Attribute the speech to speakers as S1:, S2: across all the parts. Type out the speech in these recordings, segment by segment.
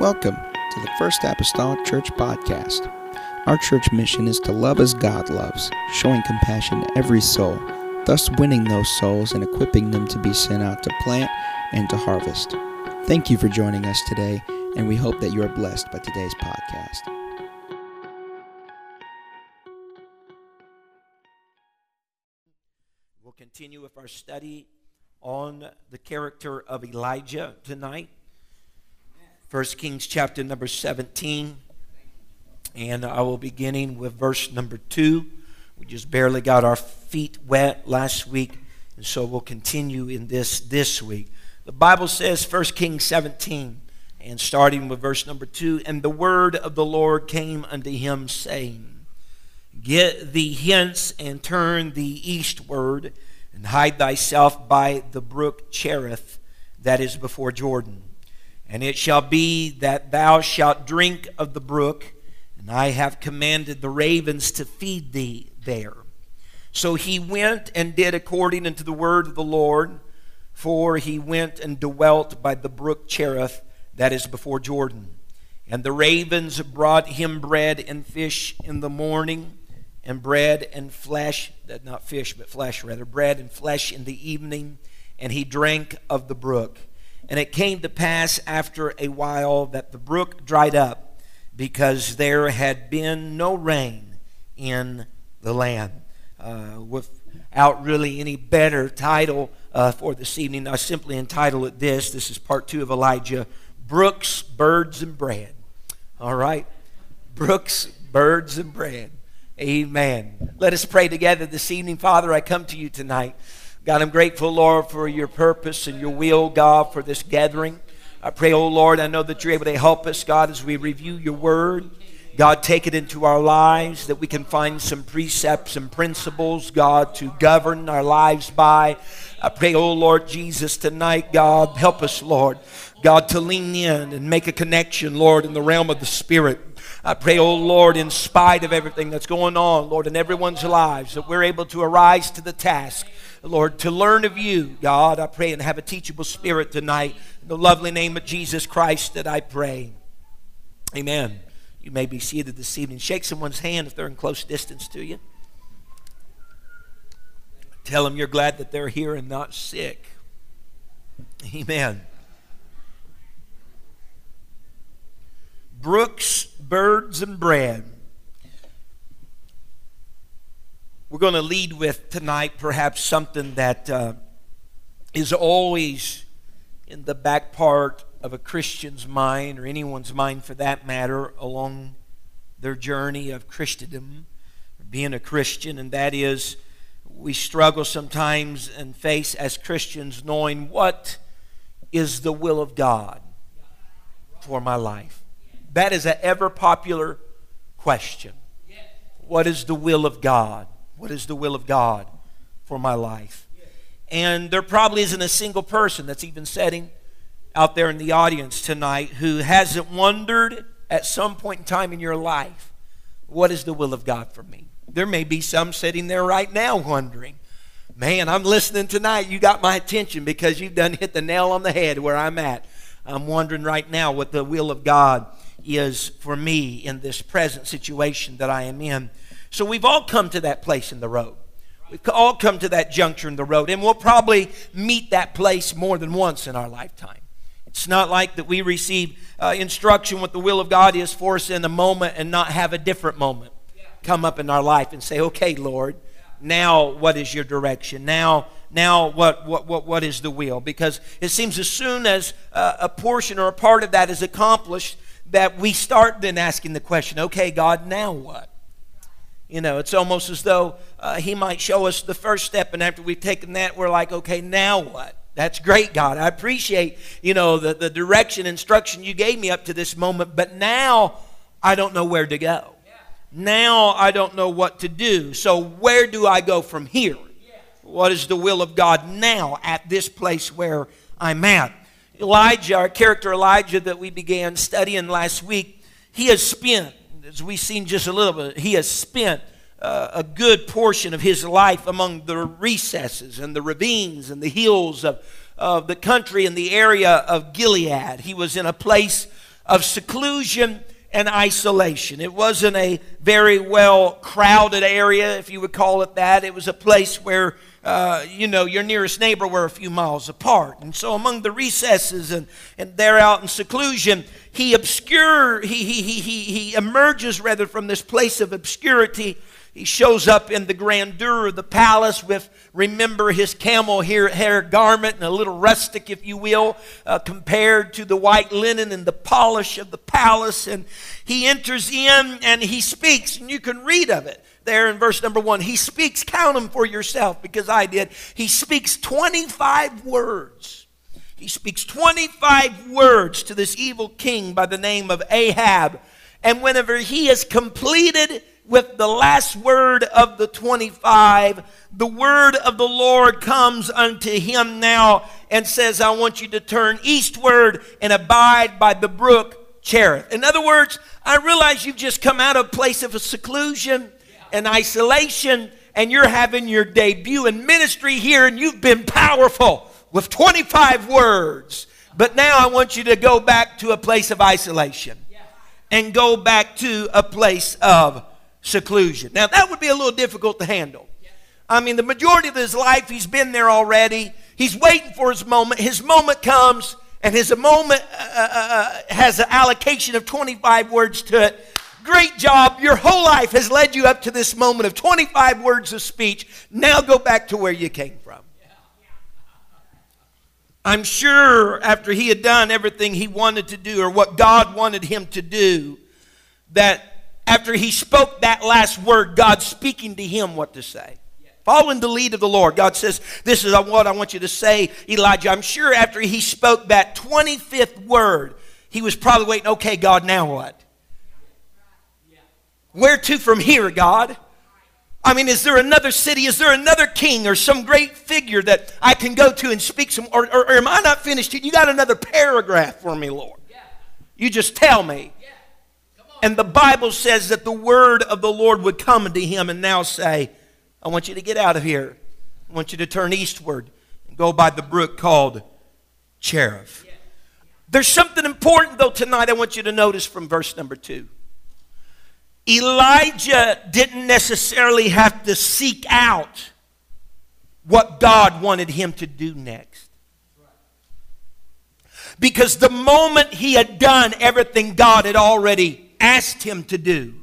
S1: Welcome to the First Apostolic Church Podcast. Our church mission is to love as God loves, showing compassion to every soul, thus winning those souls and equipping them to be sent out to plant and to harvest. Thank you for joining us today, and we hope that you are blessed by today's podcast.
S2: We'll continue with our study on the character of Elijah tonight. 1 Kings chapter number 17. And I will be beginning with verse number 2. We just barely got our feet wet last week, and so we'll continue in this this week. The Bible says 1 Kings 17 and starting with verse number 2, and the word of the Lord came unto him saying, Get thee hence and turn thee eastward and hide thyself by the brook Cherith that is before Jordan. And it shall be that thou shalt drink of the brook, and I have commanded the ravens to feed thee there. So he went and did according unto the word of the Lord, for he went and dwelt by the brook Cherith that is before Jordan. And the ravens brought him bread and fish in the morning, and bread and flesh, that not fish, but flesh rather, bread and flesh in the evening, and he drank of the brook. And it came to pass after a while that the brook dried up, because there had been no rain in the land. Uh, without really any better title uh, for this evening, I simply entitle it this. This is part two of Elijah Brooks, Birds, and Bread. All right? Brooks, Birds, and Bread. Amen. Let us pray together this evening. Father, I come to you tonight. God, I'm grateful, Lord, for your purpose and your will, God, for this gathering. I pray, oh Lord, I know that you're able to help us, God, as we review your word. God, take it into our lives that we can find some precepts and principles, God, to govern our lives by. I pray, oh Lord Jesus, tonight, God, help us, Lord, God, to lean in and make a connection, Lord, in the realm of the Spirit. I pray, oh Lord, in spite of everything that's going on, Lord, in everyone's lives, that we're able to arise to the task, Lord, to learn of you, God. I pray and have a teachable spirit tonight. In the lovely name of Jesus Christ that I pray. Amen. You may be seated this evening. Shake someone's hand if they're in close distance to you. Tell them you're glad that they're here and not sick. Amen. Brooks, birds, and bread. We're going to lead with tonight perhaps something that uh, is always in the back part of a Christian's mind, or anyone's mind for that matter, along their journey of Christendom, being a Christian, and that is we struggle sometimes and face as Christians knowing what is the will of God for my life. That is an ever popular question. What is the will of God? What is the will of God for my life? And there probably isn't a single person that's even sitting out there in the audience tonight who hasn't wondered at some point in time in your life, what is the will of God for me? There may be some sitting there right now wondering, man, I'm listening tonight. You got my attention because you've done hit the nail on the head where I'm at. I'm wondering right now what the will of God is for me in this present situation that I am in. So we've all come to that place in the road. We've all come to that juncture in the road, and we'll probably meet that place more than once in our lifetime. It's not like that we receive uh, instruction what the will of God is for us in a moment and not have a different moment come up in our life and say, okay, Lord, now what is your direction? Now, now what, what, what, what is the will? Because it seems as soon as uh, a portion or a part of that is accomplished, that we start then asking the question, okay, God, now what? You know, it's almost as though uh, He might show us the first step, and after we've taken that, we're like, okay, now what? That's great, God. I appreciate, you know, the, the direction, instruction you gave me up to this moment, but now I don't know where to go. Now I don't know what to do. So where do I go from here? What is the will of God now at this place where I'm at? Elijah, our character Elijah that we began studying last week, he has spent, as we've seen just a little bit, he has spent uh, a good portion of his life among the recesses and the ravines and the hills of, of the country in the area of Gilead. He was in a place of seclusion and isolation. It wasn't a very well crowded area, if you would call it that. It was a place where, uh, you know, your nearest neighbor were a few miles apart. And so, among the recesses and, and there out in seclusion, he obscure, he, he, he, he, he emerges rather from this place of obscurity he shows up in the grandeur of the palace with, remember, his camel hair hair garment and a little rustic, if you will, uh, compared to the white linen and the polish of the palace. And he enters in and he speaks, and you can read of it there in verse number one. He speaks, count them for yourself because I did. He speaks 25 words. He speaks 25 words to this evil king by the name of Ahab. And whenever he has completed with the last word of the 25, the word of the Lord comes unto him now and says, I want you to turn eastward and abide by the brook Cherith. In other words, I realize you've just come out of a place of seclusion and isolation, and you're having your debut in ministry here, and you've been powerful with 25 words. But now I want you to go back to a place of isolation and go back to a place of seclusion. Now, that would be a little difficult to handle. I mean, the majority of his life, he's been there already. He's waiting for his moment. His moment comes, and his moment uh, uh, uh has an allocation of 25 words to it. Great job. Your whole life has led you up to this moment of 25 words of speech. Now go back to where you came from. I'm sure after he had done everything he wanted to do or what God wanted him to do, that after he spoke that last word, God speaking to him what to say. Following the lead of the Lord, God says, This is what I want you to say, Elijah. I'm sure after he spoke that 25th word, he was probably waiting, okay, God, now what? Where to from here, God? I mean, is there another city? Is there another king or some great figure that I can go to and speak some? Or, or, or am I not finished? You got another paragraph for me, Lord. You just tell me. And the Bible says that the word of the Lord would come to him and now say, I want you to get out of here. I want you to turn eastward and go by the brook called Cherith. There's something important, though, tonight I want you to notice from verse number two. Elijah didn't necessarily have to seek out what God wanted him to do next. Because the moment he had done everything God had already asked him to do.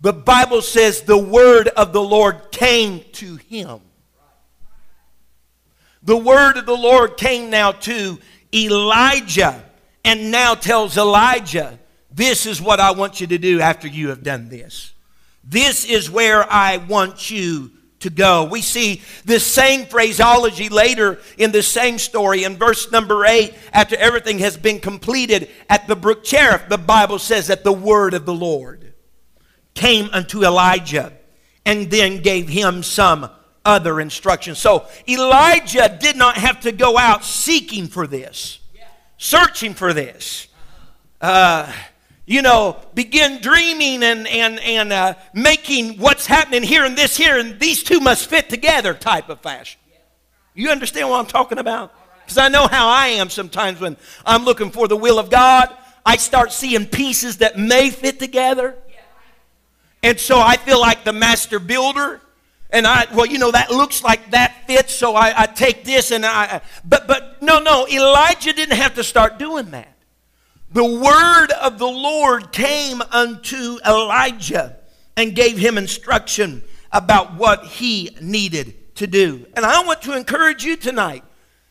S2: The Bible says the word of the Lord came to him. The word of the Lord came now to Elijah and now tells Elijah, This is what I want you to do after you have done this. This is where I want you to go. We see this same phraseology later in the same story in verse number 8. After everything has been completed at the brook Cherith, the Bible says that the word of the Lord came unto Elijah and then gave him some other instructions. So Elijah did not have to go out seeking for this, searching for this. Uh, you know, begin dreaming and, and, and uh, making what's happening here and this here, and these two must fit together type of fashion. You understand what I'm talking about? Because I know how I am sometimes when I'm looking for the will of God. I start seeing pieces that may fit together. And so I feel like the master builder. And I, well, you know, that looks like that fits, so I, I take this and I, but, but no, no, Elijah didn't have to start doing that the word of the Lord came unto Elijah and gave him instruction about what he needed to do. And I want to encourage you tonight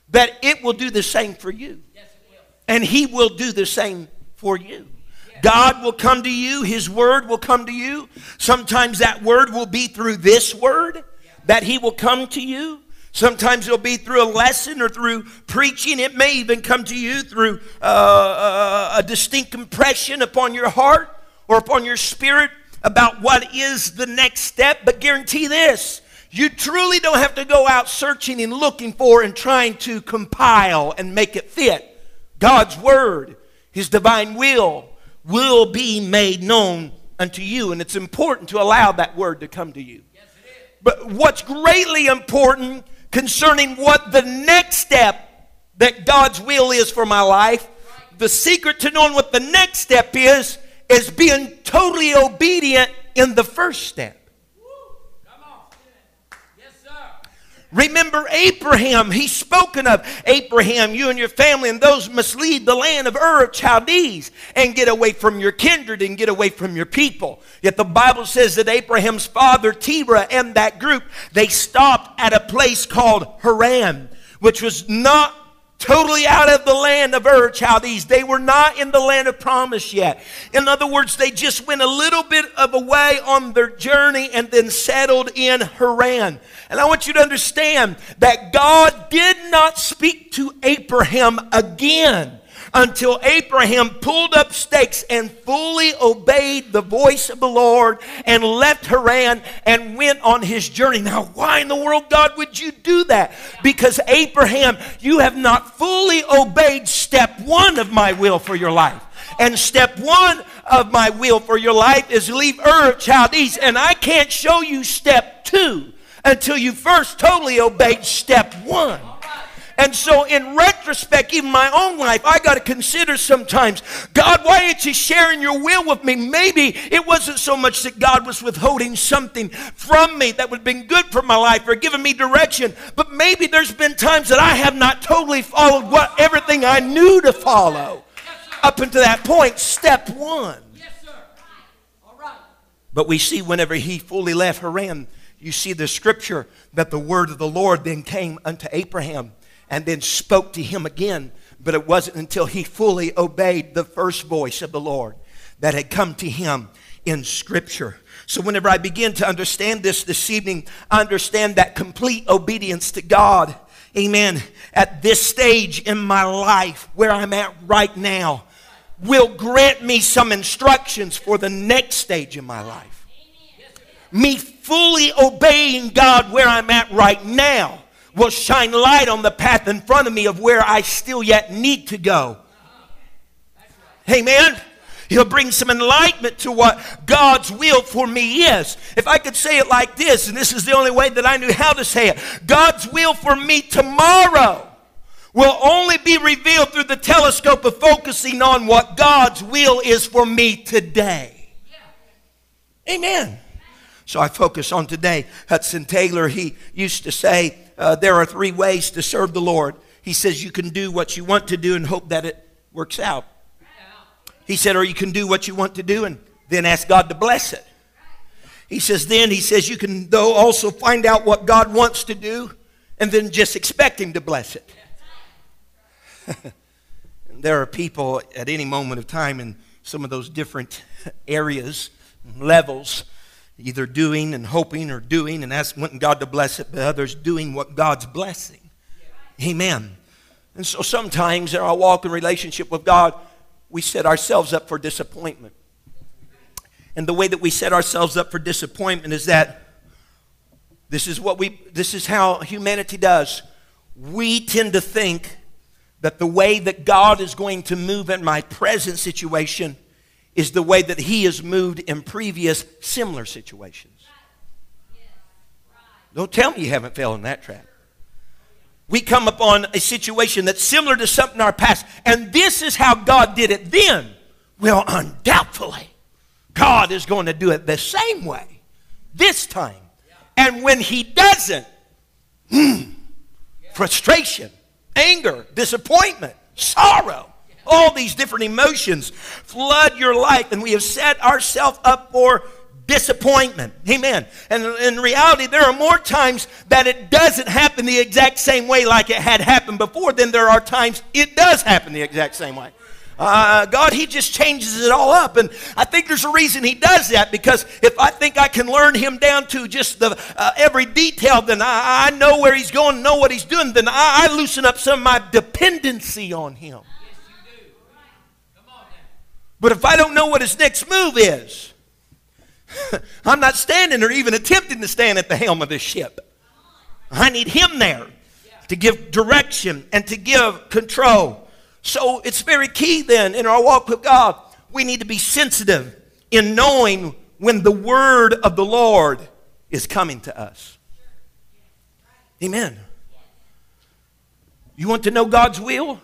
S2: that it will do the same for you. And he will do the same for you. God will come to you, his word will come to you. Sometimes that word will be through this word that he will come to you. Sometimes it'll be through a lesson or through preaching. It may even come to you through uh, uh, a distinct impression upon your heart or upon your spirit about what is the next step. But guarantee this you truly don't have to go out searching and looking for and trying to compile and make it fit. God's Word, His divine will, will be made known unto you. And it's important to allow that Word to come to you. But what's greatly important concerning what the next step that God's will is for my life, the secret to knowing what the next step is, is being totally obedient in the first step. Remember Abraham, he's spoken of. Abraham, you and your family and those must the land of Ur of Chaldees and get away from your kindred and get away from your people. Yet the Bible says that Abraham's father, Terah, and that group, they stopped at a place called Haran, which was not totally out of the land of Ur Chaldees. They were not in the land of promise yet. In other words, they just went a little bit of a way on their journey and then settled in Haran. And I want you to understand that God did not speak to Abraham again until Abraham pulled up stakes and fully obeyed the voice of the Lord and left Haran and went on his journey. Now, why in the world, God, would you do that? Because Abraham, you have not fully obeyed step one of my will for your life. And step one of my will for your life is leave Ur of Chaldees. And I can't show you step two until you first totally obeyed step one. And so, in retrospect, even my own life, I got to consider sometimes, God, why aren't you sharing your will with me? Maybe it wasn't so much that God was withholding something from me that would have been good for my life or giving me direction, but maybe there's been times that I have not totally followed what everything I knew to follow up until that point, step one. But we see whenever he fully left Haran, you see the scripture that the word of the Lord then came unto Abraham and then spoke to him again. But it wasn't until he fully obeyed the first voice of the Lord that had come to him in Scripture. So, whenever I begin to understand this this evening, I understand that complete obedience to God, amen, at this stage in my life where I'm at right now, will grant me some instructions for the next stage in my life. Me fully obeying God where I'm at right now will shine light on the path in front of me of where I still yet need to go. Amen. He'll bring some enlightenment to what God's will for me is. If I could say it like this, and this is the only way that I knew how to say it God's will for me tomorrow will only be revealed through the telescope of focusing on what God's will is for me today. Amen. So I focus on today. Hudson Taylor, he used to say, uh, there are three ways to serve the Lord. He says you can do what you want to do and hope that it works out. He said, or you can do what you want to do and then ask God to bless it. He says, then he says you can though also find out what God wants to do and then just expect Him to bless it. there are people at any moment of time in some of those different areas, levels, either doing and hoping or doing and asking God to bless it, but others doing what God's blessing. Amen. And so sometimes in our walk in relationship with God, we set ourselves up for disappointment. And the way that we set ourselves up for disappointment is that this is what we this is how humanity does. We tend to think that the way that God is going to move in my present situation is the way that he has moved in previous similar situations. Don't tell me you haven't fell in that trap. We come upon a situation that's similar to something in our past, and this is how God did it then. Well, undoubtedly, God is going to do it the same way this time. And when He doesn't, hmm, frustration, anger, disappointment, sorrow, all these different emotions flood your life, and we have set ourselves up for disappointment. Amen. And in reality, there are more times that it doesn't happen the exact same way like it had happened before than there are times it does happen the exact same way. Uh, God, He just changes it all up. And I think there's a reason He does that because if I think I can learn Him down to just the uh, every detail, then I, I, know where He's going, know what He's doing, then I, I loosen up some of my dependency on Him. But if I don't know what his next move is, I'm not standing or even attempting to stand at the helm of this ship. I need him there to give direction and to give control. So it's very key then in our walk with God. We need to be sensitive in knowing when the word of the Lord is coming to us. Amen. You want to know God's will?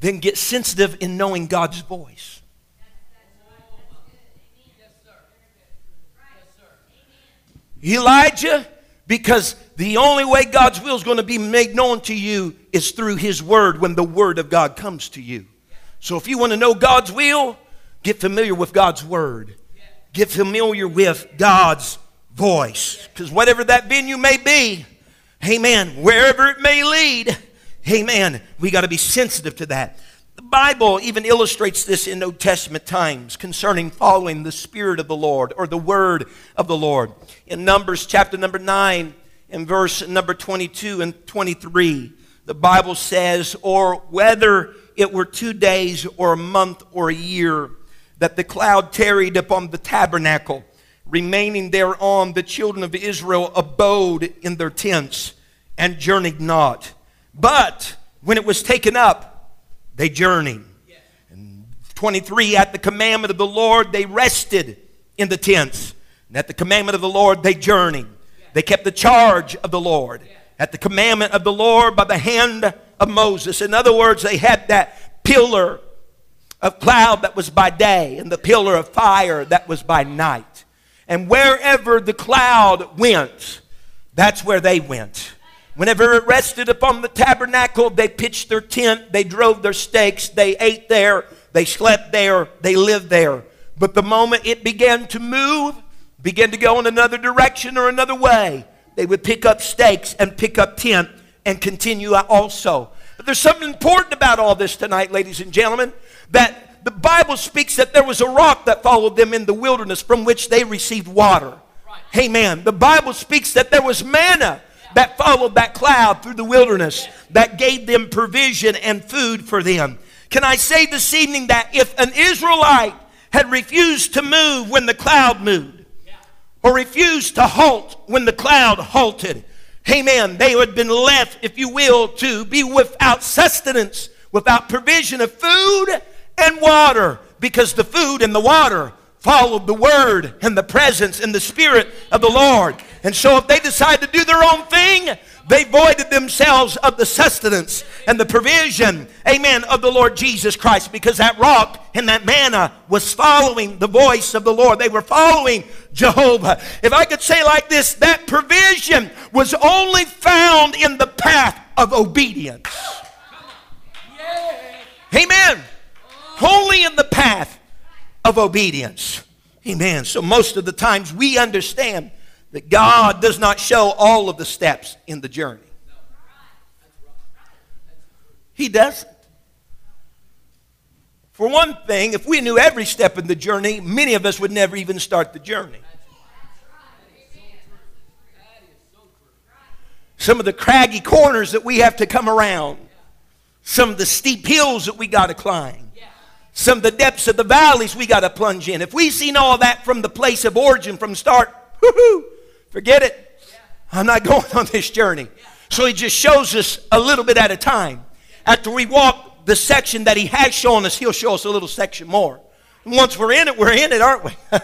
S2: Then get sensitive in knowing God's voice. Elijah, because the only way God's will is going to be made known to you is through His Word when the Word of God comes to you. So if you want to know God's will, get familiar with God's Word. Get familiar with God's voice. Because whatever that venue may be, amen, wherever it may lead, amen, we got to be sensitive to that. The Bible even illustrates this in Old Testament times concerning following the Spirit of the Lord or the Word of the Lord. In Numbers chapter number 9 and verse number 22 and 23, the Bible says, Or whether it were two days or a month or a year, that the cloud tarried upon the tabernacle, remaining thereon, the children of Israel abode in their tents and journeyed not. But when it was taken up, they journeyed. And 23, at the commandment of the Lord, they rested in the tents. And at the commandment of the Lord, they journeyed. They kept the charge of the Lord. At the commandment of the Lord by the hand of Moses. In other words, they had that pillar of cloud that was by day and the pillar of fire that was by night. And wherever the cloud went, that's where they went. Whenever it rested upon the tabernacle, they pitched their tent, they drove their stakes, they ate there, they slept there, they lived there. But the moment it began to move, began to go in another direction or another way, they would pick up stakes and pick up tent and continue also. But there's something important about all this tonight, ladies and gentlemen, that the Bible speaks that there was a rock that followed them in the wilderness from which they received water. Amen. The Bible speaks that there was manna that followed that cloud through the wilderness that gave them provision and food for them. Can I say this evening that if an Israelite had refused to move when the cloud moved, or refused to halt when the cloud halted, amen, they would have been left, if you will, to be without sustenance, without provision of food and water, because the food and the water followed the word and the presence and the spirit of the Lord. And so if they decide to do their own thing, they voided themselves of the sustenance and the provision, amen, of the Lord Jesus Christ because that rock and that manna was following the voice of the Lord. They were following Jehovah. If I could say like this, that provision was only found in the path of obedience. Amen. Only in the path of obedience. Amen. So most of the times we understand that God does not show all of the steps in the journey. He doesn't. For one thing, if we knew every step in the journey, many of us would never even start the journey. Some of the craggy corners that we have to come around, some of the steep hills that we got to climb, some of the depths of the valleys we got to plunge in. If we've seen all that from the place of origin, from start, forget it. I'm not going on this journey. So he just shows us a little bit at a time. After we walk the section that he has shown us, he'll show us a little section more. And once we're in it, we're in it, aren't we?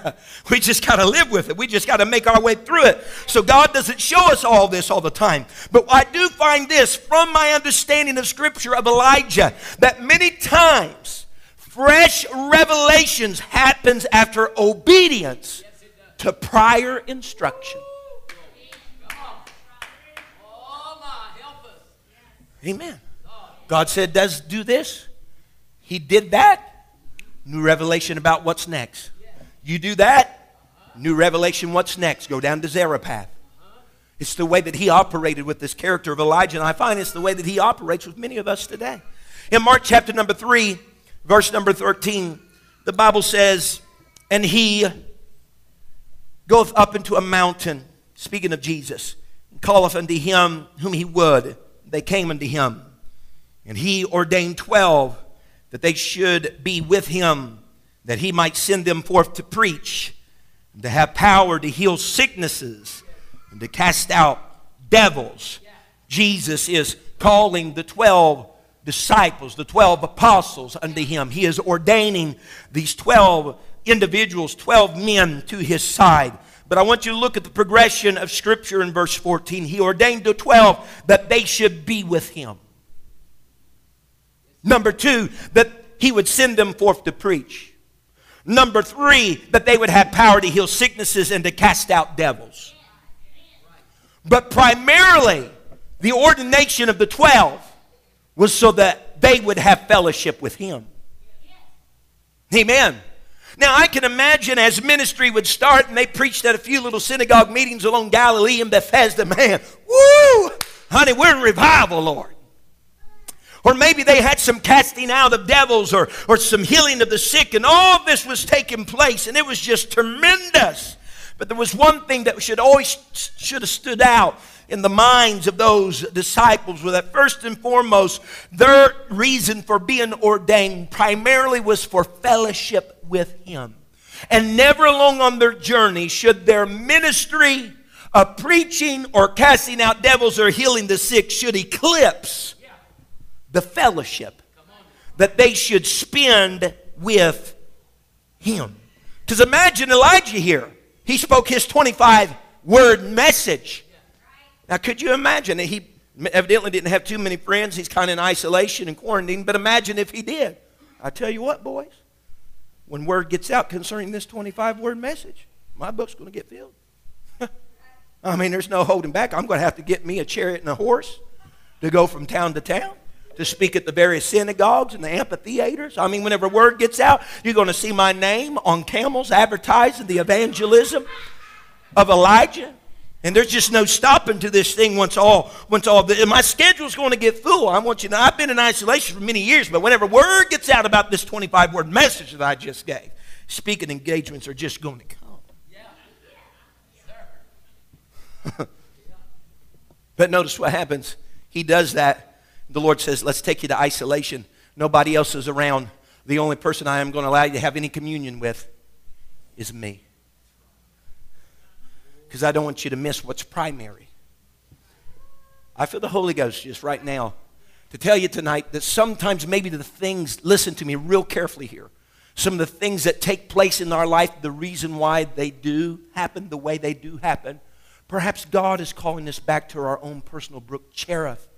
S2: we just got to live with it. We just got to make our way through it. So God doesn't show us all this all the time. But I do find this from my understanding of Scripture of Elijah that many times fresh revelations happens after obedience to prior instruction. Amen. God said, does do this. He did that. New revelation about what's next. You do that. New revelation, what's next? Go down to Zarephath. It's the way that he operated with this character of Elijah, and I find it's the way that he operates with many of us today. In Mark chapter number 3, verse number 13, the Bible says, And he goeth up into a mountain, speaking of Jesus, and calleth unto him whom he would. They came unto him. And he ordained twelve that they should be with him, that he might send them forth to preach, and to have power to heal sicknesses, and to cast out devils. Jesus is calling the twelve disciples, the 12 apostles unto him. He is ordaining these 12 individuals, 12 men to his side. But I want you to look at the progression of Scripture in verse 14. He ordained the 12 that they should be with him. Number two, that he would send them forth to preach. Number three, that they would have power to heal sicknesses and to cast out devils. But primarily, the ordination of the twelve was so that they would have fellowship with him. Amen. Now, I can imagine as ministry would start and they preached at a few little synagogue meetings along Galilee and Bethesda, man, woo, honey, we're in revival, Lord. Or maybe they had some casting out of devils or, or some healing of the sick, and all this was taking place, and it was just tremendous. But there was one thing that should always should have stood out in the minds of those disciples was that first and foremost, their reason for being ordained primarily was for fellowship with Him. And never along on their journey should their ministry of preaching or casting out devils or healing the sick should eclipse the fellowship that they should spend with Him. Because imagine Elijah here. He spoke his 25 word message. Now, could you imagine that he evidently didn't have too many friends? He's kind of in isolation and quarantine, but imagine if he did. I tell you what, boys, when word gets out concerning this 25 word message, my book's going to get filled. I mean, there's no holding back. I'm going to have to get me a chariot and a horse to go from town to town to speak at the various synagogues and the amphitheaters. I mean, whenever word gets out, you're going to see my name on camels advertising the evangelism of Elijah. And there's just no stopping to this thing once all, once all, the, my schedule's going to get full. I want you to know, I've been in isolation for many years, but whenever word gets out about this 25 word message that I just gave, speaking engagements are just going to come. Yeah. but notice what happens. He does that. The Lord says, let's take you to isolation. Nobody else is around. The only person I am going to allow you to have any communion with is me because I don't want you to miss what's primary. I feel the Holy Ghost just right now to tell you tonight that sometimes maybe the things, listen to me real carefully here, some of the things that take place in our life, the reason why they do happen the way they do happen, perhaps God is calling us back to our own personal brook, Cherith.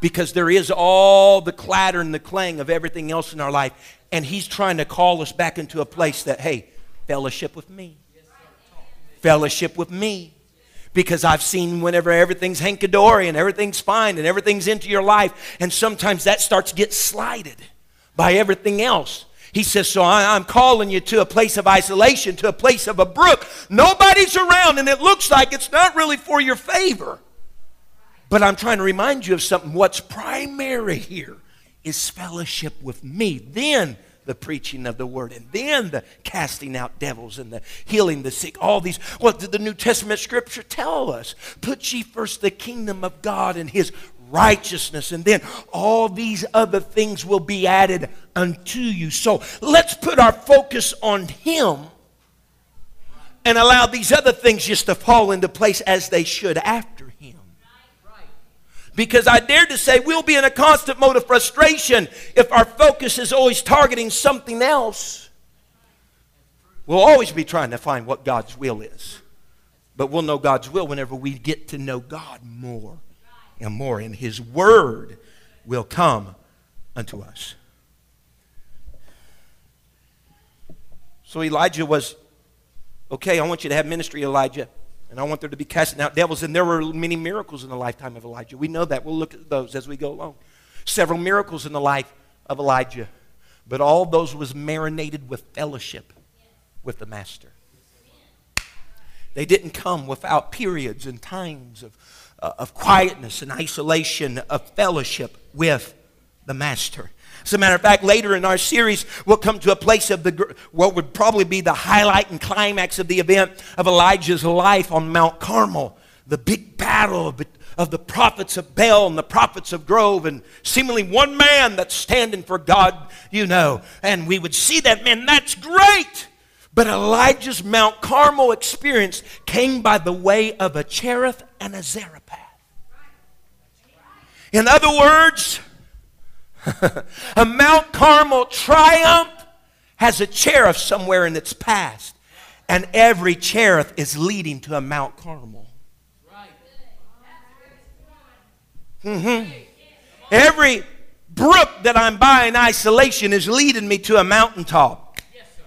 S2: Because there is all the clatter and the clang of everything else in our life. And He's trying to call us back into a place that, hey, fellowship with me fellowship with me. Because I've seen whenever everything's hankadory and everything's fine and everything's into your life, and sometimes that starts to get slighted by everything else. He says, So I, am calling you to a place of isolation, to a place of a brook. Nobody's around, and it looks like it's not really for your favor. But I'm trying to remind you of something. What's primary here is fellowship with me. Then the preaching of the word, and then the casting out devils and the healing the sick. All these, what did the New Testament scripture tell us? Put ye first the kingdom of God and his righteousness, and then all these other things will be added unto you. So let's put our focus on him and allow these other things just to fall into place as they should after because I dare to say we'll be in a constant mode of frustration if our focus is always targeting something else. We'll always be trying to find what God's will is. But we'll know God's will whenever we get to know God more and more, and His Word will come unto us. So Elijah was, okay, I want you to have ministry, Elijah. And I want there to be casting out devils. And there were many miracles in the lifetime of Elijah. We know that. We'll look at those as we go along. Several miracles in the life of Elijah. But all those was marinated with fellowship with the Master. They didn't come without periods and times of, uh, of quietness and isolation, of fellowship with the Master. As a matter of fact, later in our series, we'll come to a place of the what would probably be the highlight and climax of the event of Elijah's life on Mount Carmel, the big battle of, of the prophets of Baal and the prophets of Grove, and seemingly one man that's standing for God, you know. And we would see that man. That's great. But Elijah's Mount Carmel experience came by the way of a Cherith and a Zarephath. In other words, a Mount Carmel triumph has a cherith somewhere in its past, and every cherith is leading to a Mount Carmel. Mm-hmm. Every brook that I'm by in isolation is leading me to a mountaintop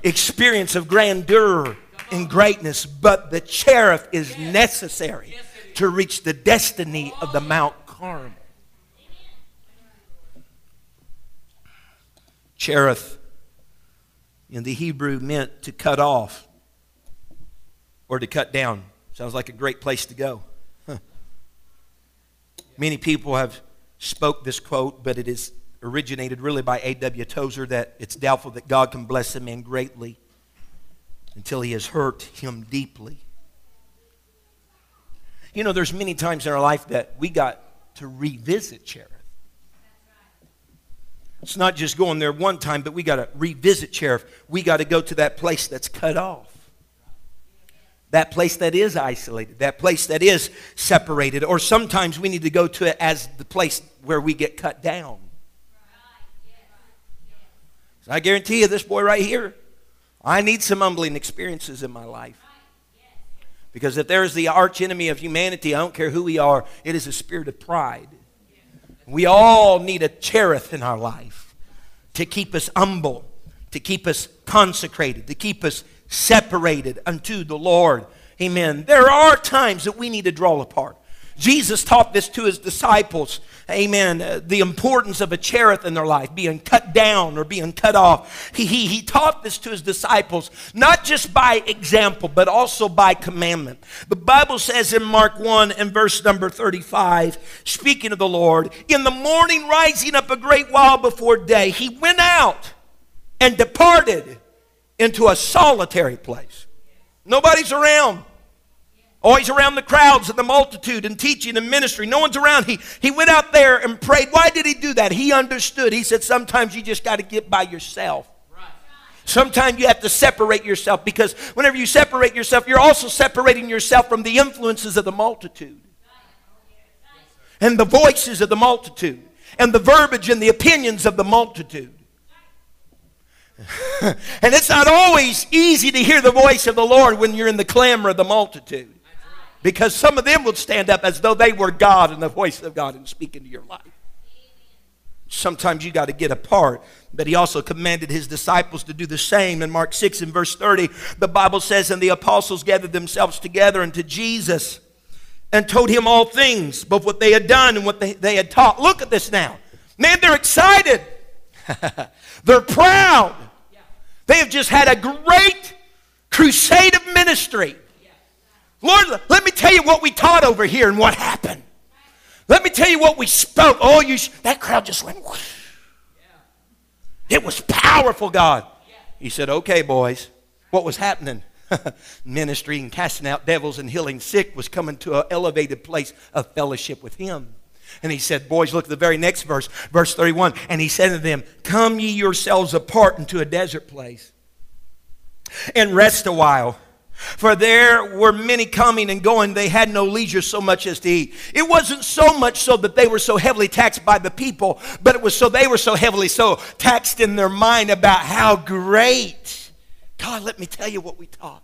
S2: experience of grandeur and greatness, but the cherith is necessary to reach the destiny of the Mount Carmel. Cherith in the Hebrew meant to cut off or to cut down. Sounds like a great place to go. Many people have spoke this quote, but it is originated really by A.W. Tozer that it's doubtful that God can bless a man greatly until he has hurt him deeply. You know, there's many times in our life that we got to revisit Cherith. It's not just going there one time, but we got to revisit Cherith. We got to go to that place that's cut off. That place that is isolated, that place that is separated, or sometimes we need to go to it as the place where we get cut down. So I guarantee you, this boy right here, I need some humbling experiences in my life. Because if there's the arch enemy of humanity, I don't care who we are, it is a spirit of pride. We all need a cherith in our life to keep us humble, to keep us consecrated, to keep us separated unto the Lord. Amen. There are times that we need to draw apart. Jesus taught this to his disciples. Amen. Uh, the importance of a cherith in their life, being cut down or being cut off. He, he, he taught this to his disciples, not just by example, but also by commandment. The Bible says in Mark 1 and verse number 35, speaking of the Lord, in the morning rising up a great while before day, he went out and departed into a solitary place. Nobody's around. Always around the crowds and the multitude and teaching and ministry. No one's around. He, he went out there and prayed. Why did he do that? He understood. He said, Sometimes you just got to get by yourself. Sometimes you have to separate yourself because whenever you separate yourself, you're also separating yourself from the influences of the multitude and the voices of the multitude and the verbiage and the opinions of the multitude. and it's not always easy to hear the voice of the Lord when you're in the clamor of the multitude. Because some of them would stand up as though they were God and the voice of God and speak into your life. Sometimes you got to get apart. But he also commanded his disciples to do the same. In Mark 6 and verse 30, the Bible says, And the apostles gathered themselves together unto Jesus and told him all things, both what they had done and what they, they had taught. Look at this now. Man, they're excited. they're proud. They have just had a great crusade of ministry. Lord, let me tell you what we taught over here and what happened. Let me tell you what we spoke. Oh, you that crowd just went. Whoosh. It was powerful, God. He said, "Okay, boys, what was happening? Ministry and casting out devils and healing sick was coming to an elevated place of fellowship with Him." And he said, Boys, look at the very next verse, verse 31. And he said to them, Come ye yourselves apart into a desert place and rest a while. For there were many coming and going, they had no leisure so much as to eat. It wasn't so much so that they were so heavily taxed by the people, but it was so they were so heavily so taxed in their mind about how great. God, let me tell you what we taught.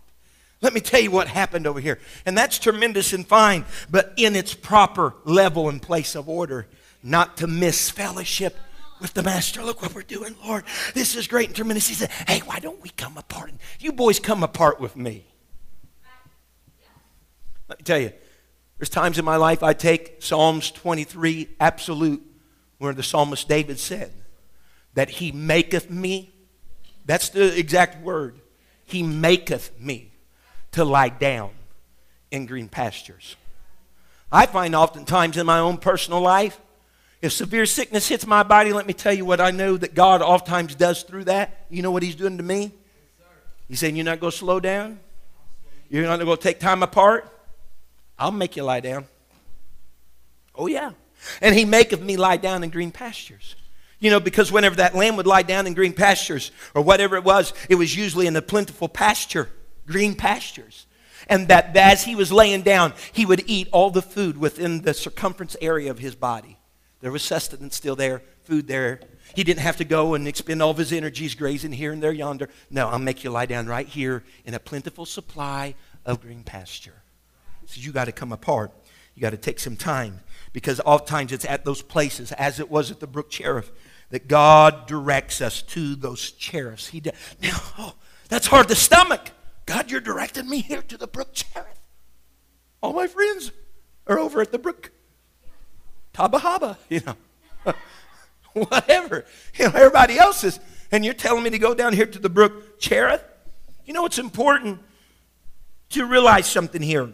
S2: Let me tell you what happened over here. And that's tremendous and fine, but in its proper level and place of order, not to miss fellowship with the master. Look what we're doing, Lord. This is great and tremendous. He said, Hey, why don't we come apart? You boys come apart with me. Let me tell you, there's times in my life I take Psalms 23 absolute, where the psalmist David said that he maketh me, that's the exact word, he maketh me to lie down in green pastures. I find oftentimes in my own personal life, if severe sickness hits my body, let me tell you what I know that God oftentimes does through that. You know what He's doing to me? He's saying, You're not going to slow down? You're not going to take time apart? I'll make you lie down. Oh, yeah. And he maketh me lie down in green pastures. You know, because whenever that lamb would lie down in green pastures or whatever it was, it was usually in a plentiful pasture, green pastures. And that as he was laying down, he would eat all the food within the circumference area of his body. There was sustenance still there, food there. He didn't have to go and expend all of his energies grazing here and there yonder. No, I'll make you lie down right here in a plentiful supply of green pasture. So you got to come apart. You got to take some time because oftentimes it's at those places, as it was at the Brook Cherith, that God directs us to those cheriths. He de- now, oh, that's hard to stomach. God, you're directing me here to the brook Cherith. All my friends are over at the brook Tabahaba, you know. Whatever. You know, everybody else is. And you're telling me to go down here to the brook Cherith? You know, it's important to realize something here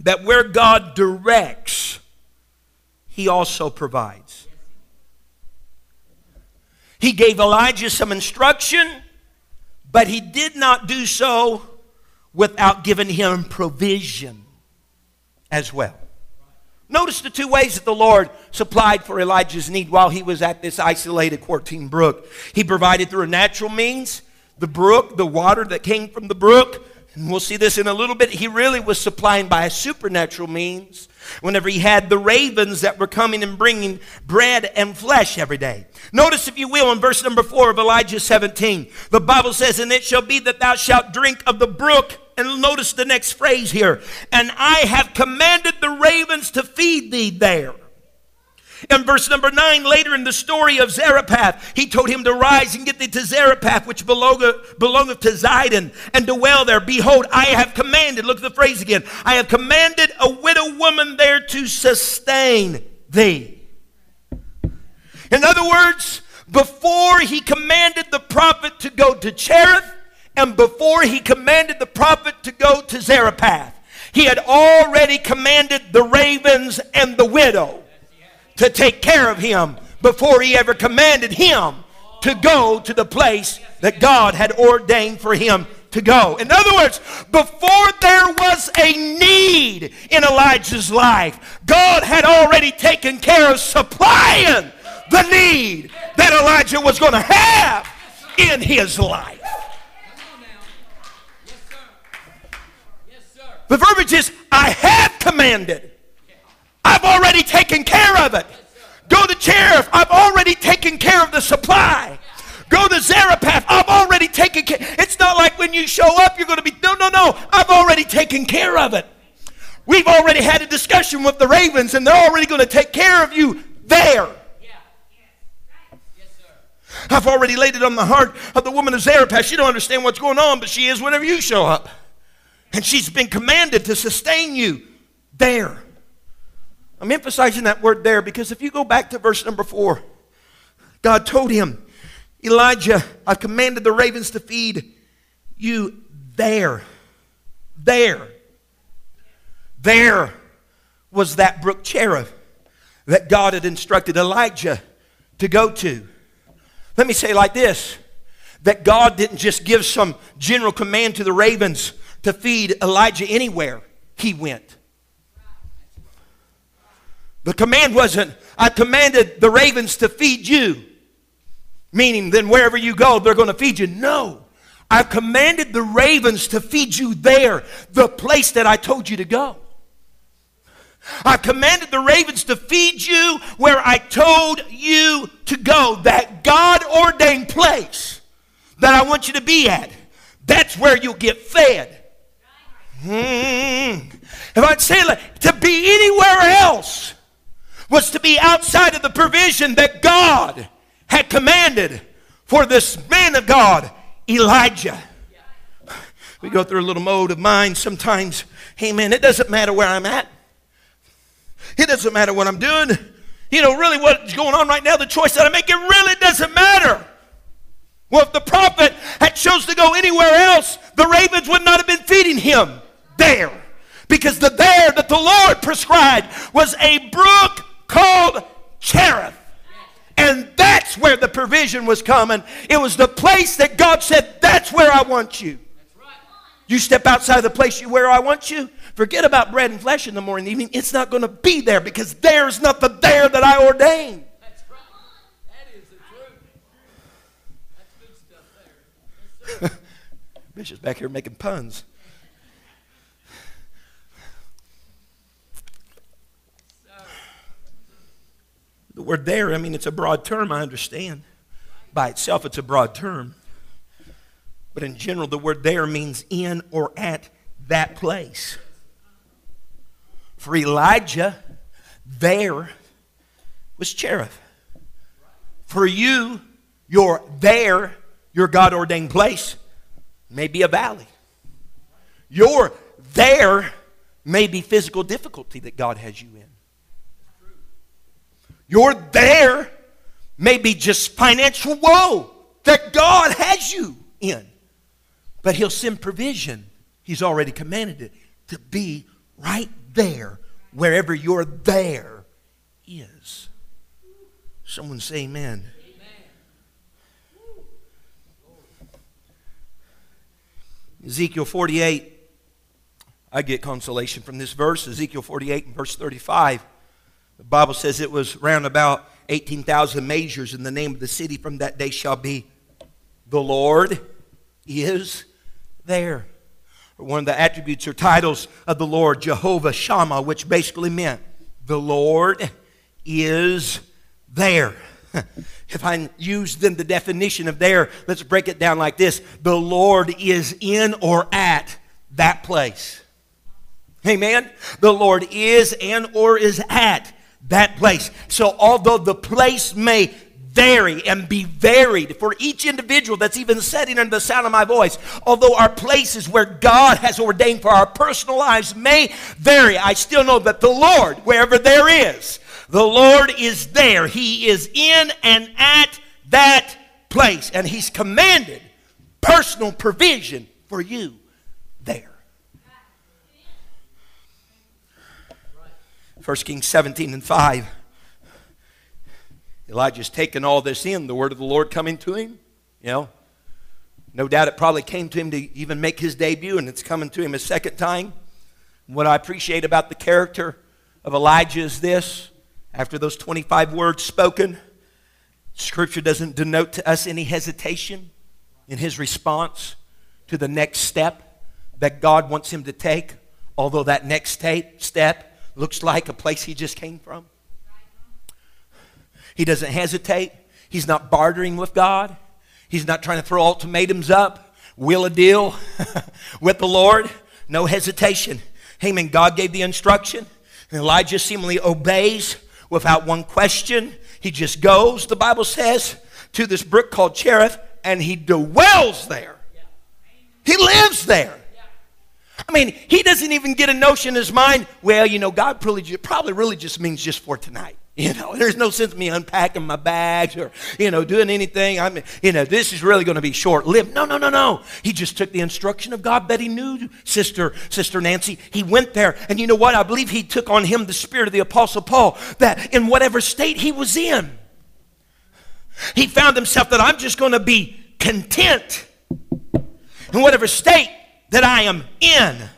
S2: that where God directs, He also provides. He gave Elijah some instruction, but he did not do so without giving him provision as well. Notice the two ways that the Lord supplied for Elijah's need while he was at this isolated Cherith brook. He provided through a natural means, the brook, the water that came from the brook, and we'll see this in a little bit. He really was supplying by supernatural means whenever he had the ravens that were coming and bringing bread and flesh every day. Notice, if you will, in verse number four of Elijah 17, the Bible says, And it shall be that thou shalt drink of the brook. And notice the next phrase here, and I have commanded the ravens to feed thee there. In verse number nine, later in the story of Zarephath, he told him to rise and get thee to Zarephath, which belongeth, belongeth to Zidon, and dwell there. Behold, I have commanded, look at the phrase again, I have commanded a widow woman there to sustain thee. In other words, before he commanded the prophet to go to Cherith, and before he commanded the prophet to go to Zarephath, he had already commanded the ravens and the widow to take care of him before he ever commanded him to go to the place that God had ordained for him to go. In other words, before there was a need in Elijah's life, God had already taken care of supplying the need that Elijah was going to have in his life. The verbiage is, I have commanded. I've already taken care of it. Go to Cherith. I've already taken care of the supply. Go to Zarephath. I've already taken care. It's not like when you show up, you're going to be, no, no, no. I've already taken care of it. We've already had a discussion with the ravens, and they're already going to take care of you there. I've already laid it on the heart of the woman of Zarephath. She don't understand what's going on, but she is whenever you show up. And she's been commanded to sustain you there. I'm emphasizing that word there because if you go back to verse number four, God told him, Elijah, I've commanded the ravens to feed you there. There. There was that brook Cherith that God had instructed Elijah to go to. Let me say like this that God didn't just give some general command to the ravens to feed Elijah anywhere he went. The command wasn't, I commanded the ravens to feed you, meaning then wherever you go, they're going to feed you. No. I've commanded the ravens to feed you there, the place that I told you to go. I've commanded the ravens to feed you where I told you to go, that God ordained place that I want you to be at. That's where you'll get fed. Mm. If I'd say like, to be anywhere else was to be outside of the provision that God had commanded for this man of God, Elijah. We go through a little mode of mind sometimes. Hey, man, it doesn't matter where I'm at. It doesn't matter what I'm doing. You know, really what's going on right now, the choice that I make, it really doesn't matter. Well, if the prophet had chose to go anywhere else, the ravens would not have been feeding him there. Because the there that the Lord prescribed was a brook called Cherith. And that's where the provision was coming. It was the place that God said, That's where I want you. You step outside the place you where I want you, forget about bread and flesh in the morning evening. It's not going to be there because there's not the there that I ordained. That's right. That is the truth. That's good stuff there. Bishop's back here making puns. The word there, I mean, it's a broad term, I understand. By itself, it's a broad term. But in general, the word there means in or at that place. For Elijah, there was Cherith. For you, your there, your God ordained place, may be a valley. Your there may be physical difficulty that God has you in. Your there may be just financial woe that God has you in. But He'll send provision. He's already commanded it to be right there, wherever your there is. Someone say amen. Ezekiel 48, I get consolation from this verse. Ezekiel 48 and verse 35. The Bible says it was round about 18,000 measures, and the name of the city from that day shall be the Lord is there. One of the attributes or titles of the Lord, Jehovah Shammah, which basically meant the Lord is there. If I use then the definition of there, let's break it down like this the Lord is in or at that place. Amen. The Lord is and or is at that place. So although the place may vary and be varied for each individual that's even sitting under the sound of my voice. Although our places where God has ordained for our personal lives may vary, I still know that the Lord, wherever there is, the Lord is there. He is in and at that place. And He's commanded personal provision for you there. 1 Kings 17 and 5. Elijah's taken all this in, the word of the Lord coming to him. You know, no doubt it probably came to him to even make his debut, and it's coming to him a second time. What I appreciate about the character of Elijah is this after those 25 words spoken, Scripture doesn't denote to us any hesitation in his response to the next step that God wants him to take, although that next step looks like a place he just came from. He doesn't hesitate. He's not bartering with God. He's not trying to throw ultimatums up, will a deal with the Lord. No hesitation. Amen. God gave the instruction. And Elijah seemingly obeys without one question. He just goes, the Bible says, to this brook called Cherith, and he dwells there. He lives there. I mean, he doesn't even get a notion in his mind, well, you know, God probably, probably really just means just for tonight. You know, there's no sense me unpacking my bags or, you know, doing anything. I mean, you know, this is really going to be short lived. No, no, no, no. He just took the instruction of God that he knew, Sister, Sister Nancy. He went there. And you know what? I believe he took on him the spirit of the Apostle Paul that in whatever state he was in, he found himself that I'm just going to be content in whatever state that I am in.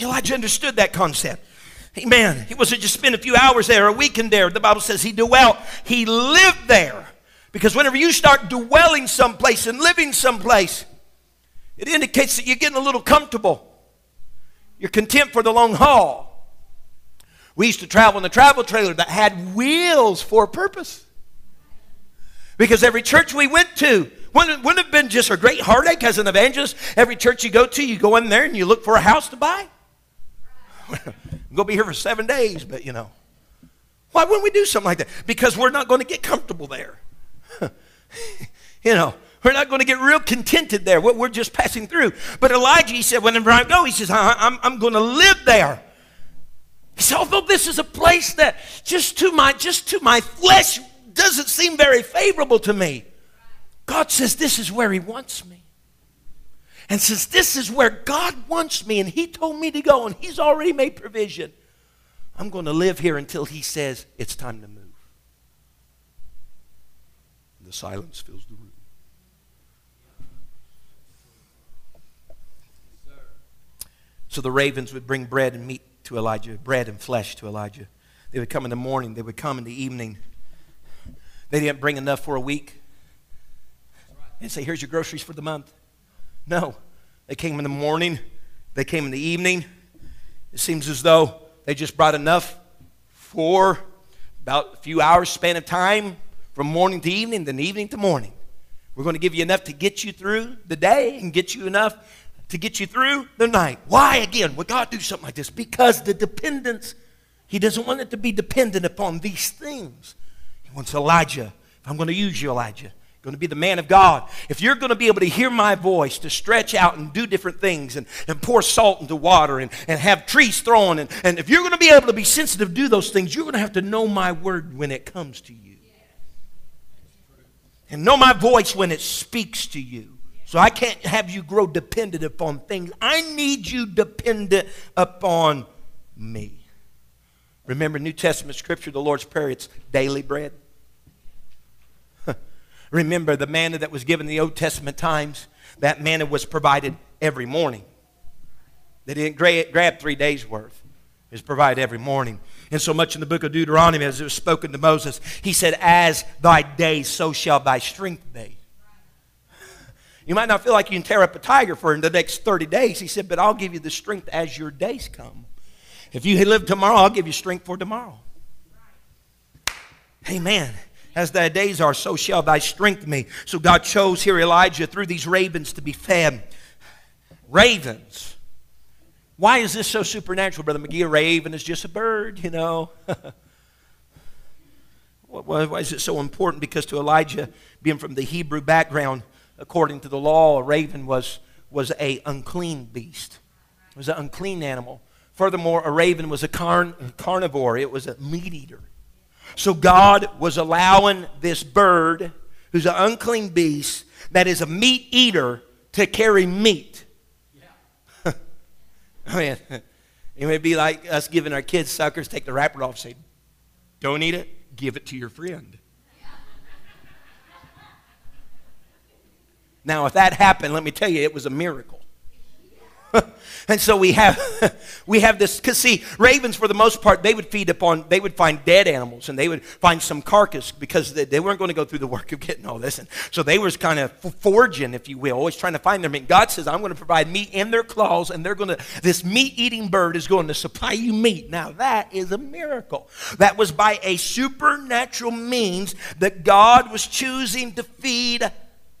S2: Elijah understood that concept. Amen. He wasn't just spend a few hours there, a weekend there. The Bible says he dwelt, he lived there. Because whenever you start dwelling someplace and living someplace, it indicates that you're getting a little comfortable. You're content for the long haul. We used to travel in a travel trailer that had wheels for a purpose. Because every church we went to wouldn't, wouldn't have been just a great heartache as an evangelist. Every church you go to, you go in there and you look for a house to buy. I'm going to be here for seven days, but you know. Why wouldn't we do something like that? Because we're not going to get comfortable there. you know, we're not going to get real contented there. We're just passing through. But Elijah, he said, whenever I go, he says, I'm, I'm going to live there. He said, although this is a place that just to my just to my flesh doesn't seem very favorable to me, God says this is where He wants me. And since this is where God wants me and He told me to go and He's already made provision, I'm going to live here until He says it's time to move. The silence fills the room. So the ravens would bring bread and meat to Elijah, bread and flesh to Elijah. They would come in the morning, they would come in the evening. They didn't bring enough for a week. And say, here's your groceries for the month. No. They came in the morning, they came in the evening. It seems as though they just brought enough for about a few hours span of time from morning to evening, then evening to morning. We're going to give you enough to get you through the day and get you enough to get you through the night. Why again would God do something like this? Because the dependence, He doesn't want it to be dependent upon these things. He wants Elijah if I'm going to use you, Elijah, going to be the man of God, if you're going to be able to hear my voice, to stretch out and do different things and, and pour salt into water and, and have trees thrown, and, and if you're going to be able to be sensitive to do those things, you're going to have to know my word when it comes to you. And know my voice when it speaks to you. So I can't have you grow dependent upon things. I need you dependent upon me. Remember, New Testament scripture, the Lord's Prayer, it's daily bread. Remember, the manna that was given in the Old Testament times, that manna was provided every morning. They didn't grab three days' worth. It was provided every morning. And so much in the book of Deuteronomy, as it was spoken to Moses, he said, As thy days, so shall thy strength be. You might not feel like you can tear up a tiger for in the next 30 days. He said, But I'll give you the strength as your days come. If you live tomorrow, I'll give you strength for tomorrow. Amen. As thy days are, so shall thy strength be. So God chose here Elijah through these ravens to be fed. Ravens. Why is this so supernatural, Brother McGee? A raven is just a bird, you know. Why is it so important? Because to Elijah, being from the Hebrew background, according to the law, a raven was, was a unclean beast. It was an unclean animal. Furthermore, a raven was a carn- carnivore, it was a meat eater. So God was allowing this bird, who's an unclean beast, that is a meat eater, to carry meat. Yeah. I mean, it would be like us giving our kids suckers, take the wrapper off, say, don't eat it, give it to your friend. Now, if that happened, let me tell you, it was a miracle. and so we have we have this because see ravens for the most part they would feed upon they would find dead animals and they would find some carcass because they, they weren't going to go through the work of getting all this. And so they was kind of foraging if you will always trying to find their meat. God says i'm going to provide meat in their claws and they're going to this meat eating bird is going to supply you meat. Now that is a miracle. That was by a supernatural means that god was choosing to feed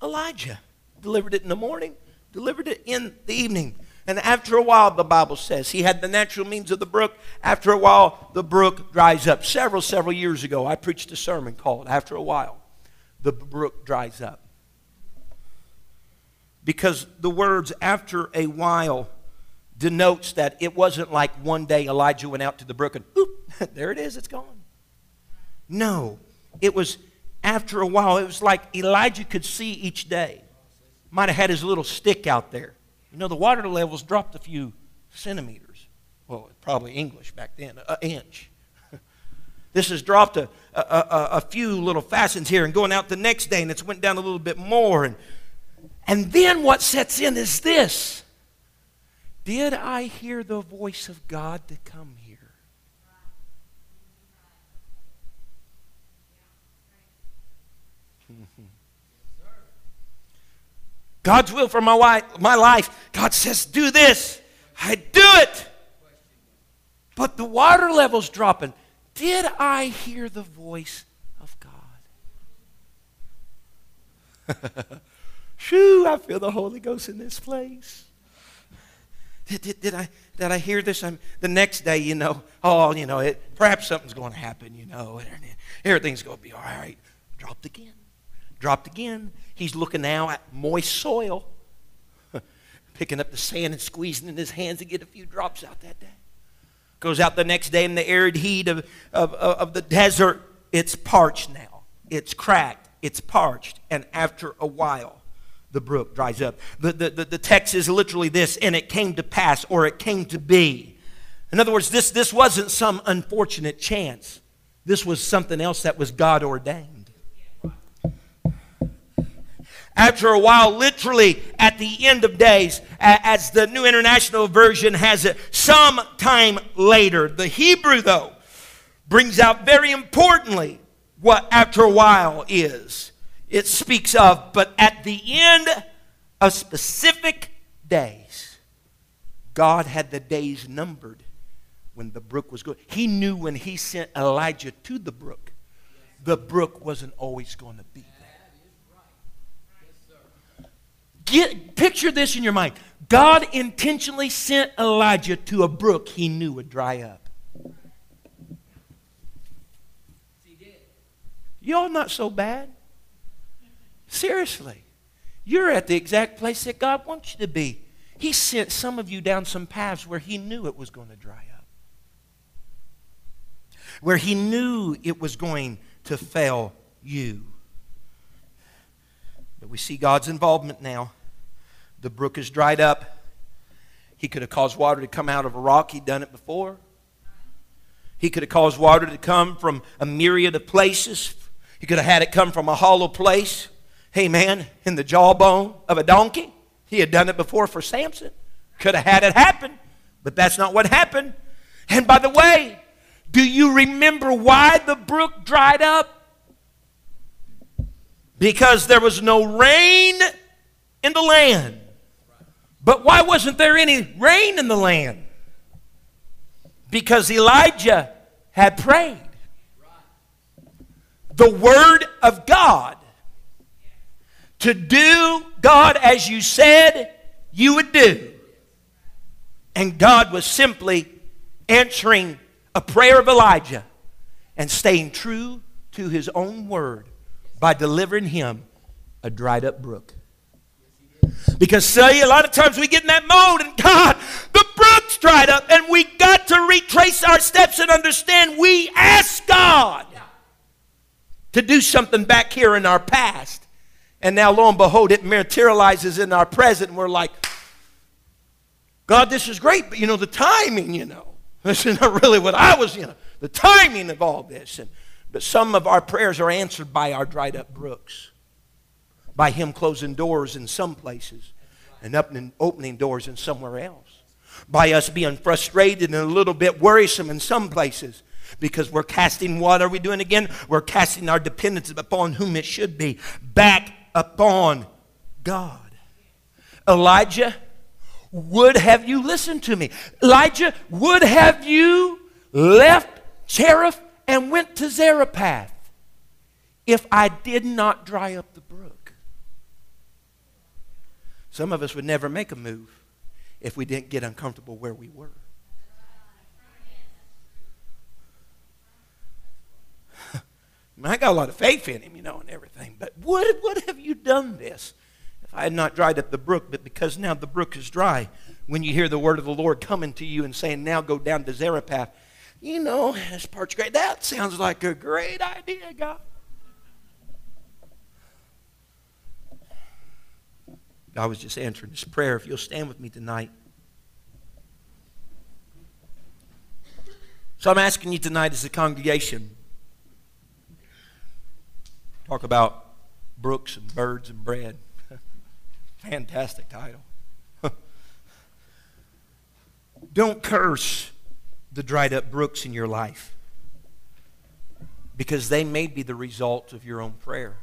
S2: elijah. Delivered it in the morning delivered it in the evening and after a while, the Bible says, he had the natural means of the brook. After a while, the brook dries up. Several, several years ago, I preached a sermon called After a While, the brook dries up. Because the words after a while denotes that it wasn't like one day Elijah went out to the brook and, oop, there it is, it's gone. No, it was after a while. It was like Elijah could see each day. Might have had his little stick out there you know, the water levels dropped a few centimeters. Well, probably English back then, an inch. this has dropped a, a, a, a, few little facets here and going out the next day, and it's went down a little bit more. And, and then what sets in is this Did I hear the voice of God to come here? God's will for my, wife, my life. God says, do this. I do it. But the water level's dropping. Did I hear the voice of God? Shoo, I feel the Holy Ghost in this place. Did, did, did, I, did I hear this? I'm, the next day, you know, oh, you know, it, perhaps something's going to happen, you know, everything's going to be all right. Dropped again. Dropped again. He's looking now at moist soil, picking up the sand and squeezing in his hands to get a few drops out that day. Goes out the next day in the arid heat of, of, of the desert. It's parched now. It's cracked. It's parched. And after a while, the brook dries up. The, the, the, the text is literally this, and it came to pass, or it came to be. In other words, this, this wasn't some unfortunate chance. This was something else that was God ordained. After a while, literally at the end of days, as the New International Version has it, some time later. The Hebrew, though, brings out very importantly what after a while is. It speaks of, but at the end of specific days, God had the days numbered when the brook was good. He knew when he sent Elijah to the brook, the brook wasn't always going to be Get, picture this in your mind. God intentionally sent Elijah to a brook he knew would dry up. Y'all not so bad. Seriously. You're at the exact place that God wants you to be. He sent some of you down some paths where He knew it was going to dry up, where He knew it was going to fail you. We see God's involvement now. The brook is dried up. He could have caused water to come out of a rock, He'd done it before. He could have caused water to come from a myriad of places. He could have had it come from a hollow place. Hey, man, in the jawbone of a donkey. He had done it before for Samson. Could have had it happen, but that's not what happened. And by the way, do you remember why the brook dried up? Because there was no rain in the land. But why wasn't there any rain in the land? Because Elijah had prayed. The Word of God to do God as you said you would do. And God was simply answering a prayer of Elijah and staying true to his own word by delivering him a dried up brook. Because, see, a lot of times we get in that mode and God, the brook's dried up, and we got to retrace our steps and understand we ask God to do something back here in our past. And now, lo and behold, it materializes in our present, and we're like, God, this is great, but you know, the timing, you know, this is not really what I was, you know, the timing of all this. And, but some of our prayers are answered by our dried up brooks, by Him closing doors in some places and opening, opening doors in somewhere else, by us being frustrated and a little bit worrisome in some places because we're casting what are we doing again? We're casting our dependence upon whom it should be back upon God. Elijah, would have you listened to me? Elijah, would have you left Cherith and went to Zarephath if I did not dry up the brook? Some of us would never make a move if we didn't get uncomfortable where we were. I got a lot of faith in him, you know, and everything. But would, would have you done this if I had not dried up the brook? But because now the brook is dry, when you hear the word of the Lord coming to you and saying, now go down to Zarephath, you know, this part's great. That sounds like a great idea, God. God was just answering this prayer. If you'll stand with me tonight. So I'm asking you tonight as a congregation Talk about brooks and birds and bread. Fantastic title. Don't curse the dried up brooks in your life because they may be the result of your own prayer.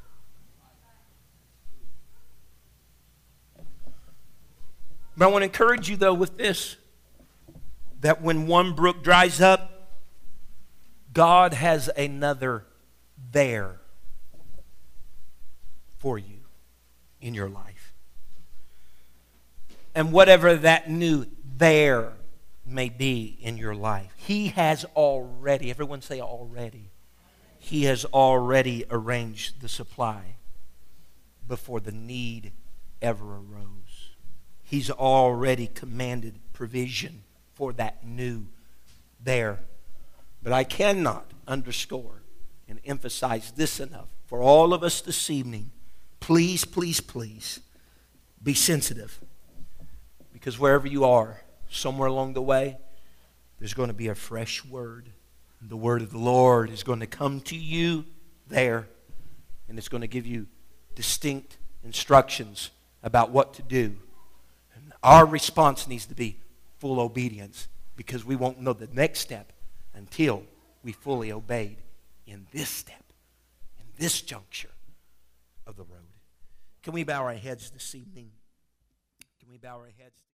S2: But I want to encourage you, though, with this that when one brook dries up, God has another there for you in your life. And whatever that new there may be in your life, He has already, everyone say already, He has already arranged the supply before the need ever arose. He's already commanded provision for that new there. But I cannot underscore and emphasize this enough for all of us this evening please, please, please be sensitive. Because wherever you are, somewhere along the way, there's going to be a fresh word. The word of the Lord is going to come to you there, and it's going to give you distinct instructions about what to do. And our response needs to be full obedience because we won't know the next step until we fully obeyed in this step, in this juncture of the road. Can we bow our heads this evening? Can we bow our heads?